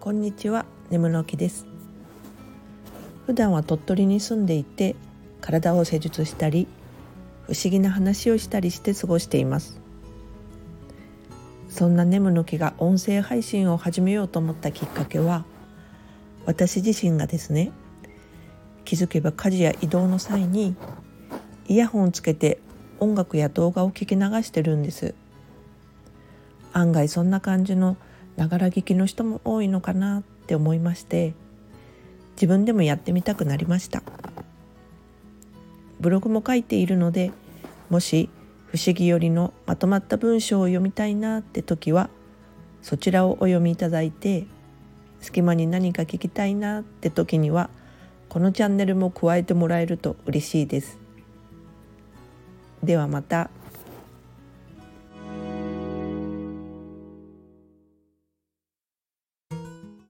こんにちは眠の木です。普段は鳥取に住んでいて体を施術したり不思議な話をしたりして過ごしています。そんな眠の木が音声配信を始めようと思ったきっかけは私自身がですね気づけば家事や移動の際にイヤホンをつけて音楽や動画を聞き流してるんです。案外そんな感じのながら聞きの人も多いのかなって思いまして自分でもやってみたくなりましたブログも書いているのでもし不思議よりのまとまった文章を読みたいなって時はそちらをお読みいただいて隙間に何か聞きたいなって時にはこのチャンネルも加えてもらえると嬉しいです。ではまた。